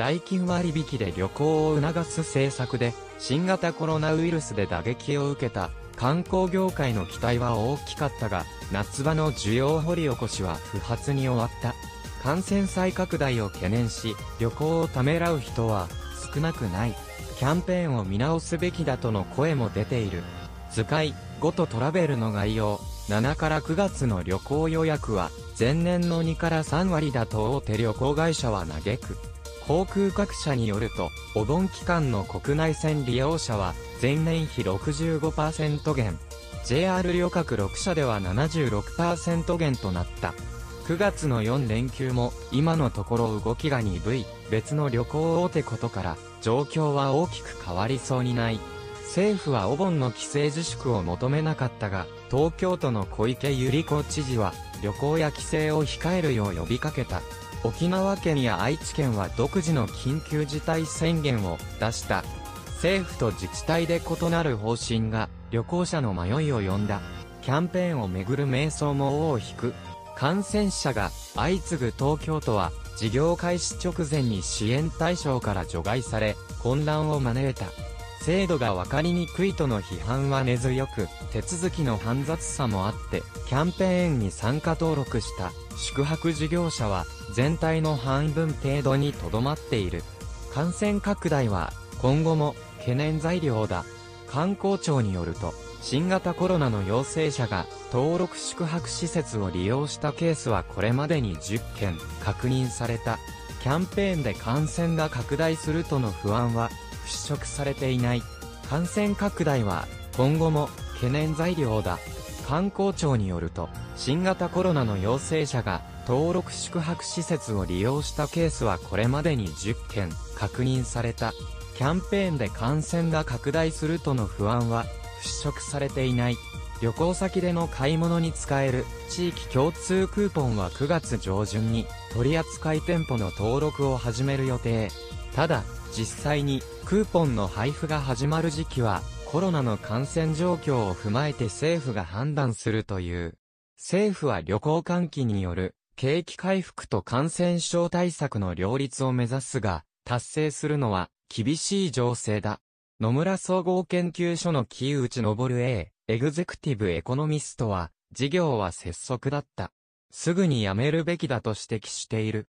代金割引で旅行を促す政策で、新型コロナウイルスで打撃を受けた観光業界の期待は大きかったが、夏場の需要掘り起こしは不発に終わった。感染再拡大を懸念し、旅行をためらう人は少なくない。キャンペーンを見直すべきだとの声も出ている。図解、5とトラベルの概要、7から9月の旅行予約は、前年の2から3割だと大手旅行会社は嘆く。航空各社によると、お盆期間の国内線利用者は、前年比65%減。JR 旅客6社では76%減となった。9月の4連休も、今のところ動きが鈍い、別の旅行大手ことから、状況は大きく変わりそうにない。政府はお盆の帰省自粛を求めなかったが、東京都の小池百合子知事は、旅行や帰省を控えるよう呼びかけた。沖縄県や愛知県は独自の緊急事態宣言を出した。政府と自治体で異なる方針が旅行者の迷いを呼んだ。キャンペーンをめぐる迷走も尾を引く。感染者が相次ぐ東京都は事業開始直前に支援対象から除外され混乱を招いた。制度が分かりにくいとの批判は根強く、手続きの煩雑さもあって、キャンペーンに参加登録した宿泊事業者は全体の半分程度にとどまっている。感染拡大は今後も懸念材料だ。観光庁によると、新型コロナの陽性者が登録宿泊施設を利用したケースはこれまでに10件確認された。キャンペーンで感染が拡大するとの不安は払拭されていない。感染拡大は今後も懸念材料だ。観光庁によると、新型コロナの陽性者が登録宿泊施設を利用したケースはこれまでに10件確認された。キャンペーンで感染が拡大するとの不安は払拭されていない。旅行先での買い物に使える地域共通クーポンは9月上旬に取扱店舗の登録を始める予定。ただ、実際にクーポンの配布が始まる時期はコロナの感染状況を踏まえて政府が判断するという。政府は旅行喚起による景気回復と感染症対策の両立を目指すが、達成するのは厳しい情勢だ。野村総合研究所の木内昇 A、エグゼクティブエコノミストは、事業は拙速だった。すぐに辞めるべきだと指摘している。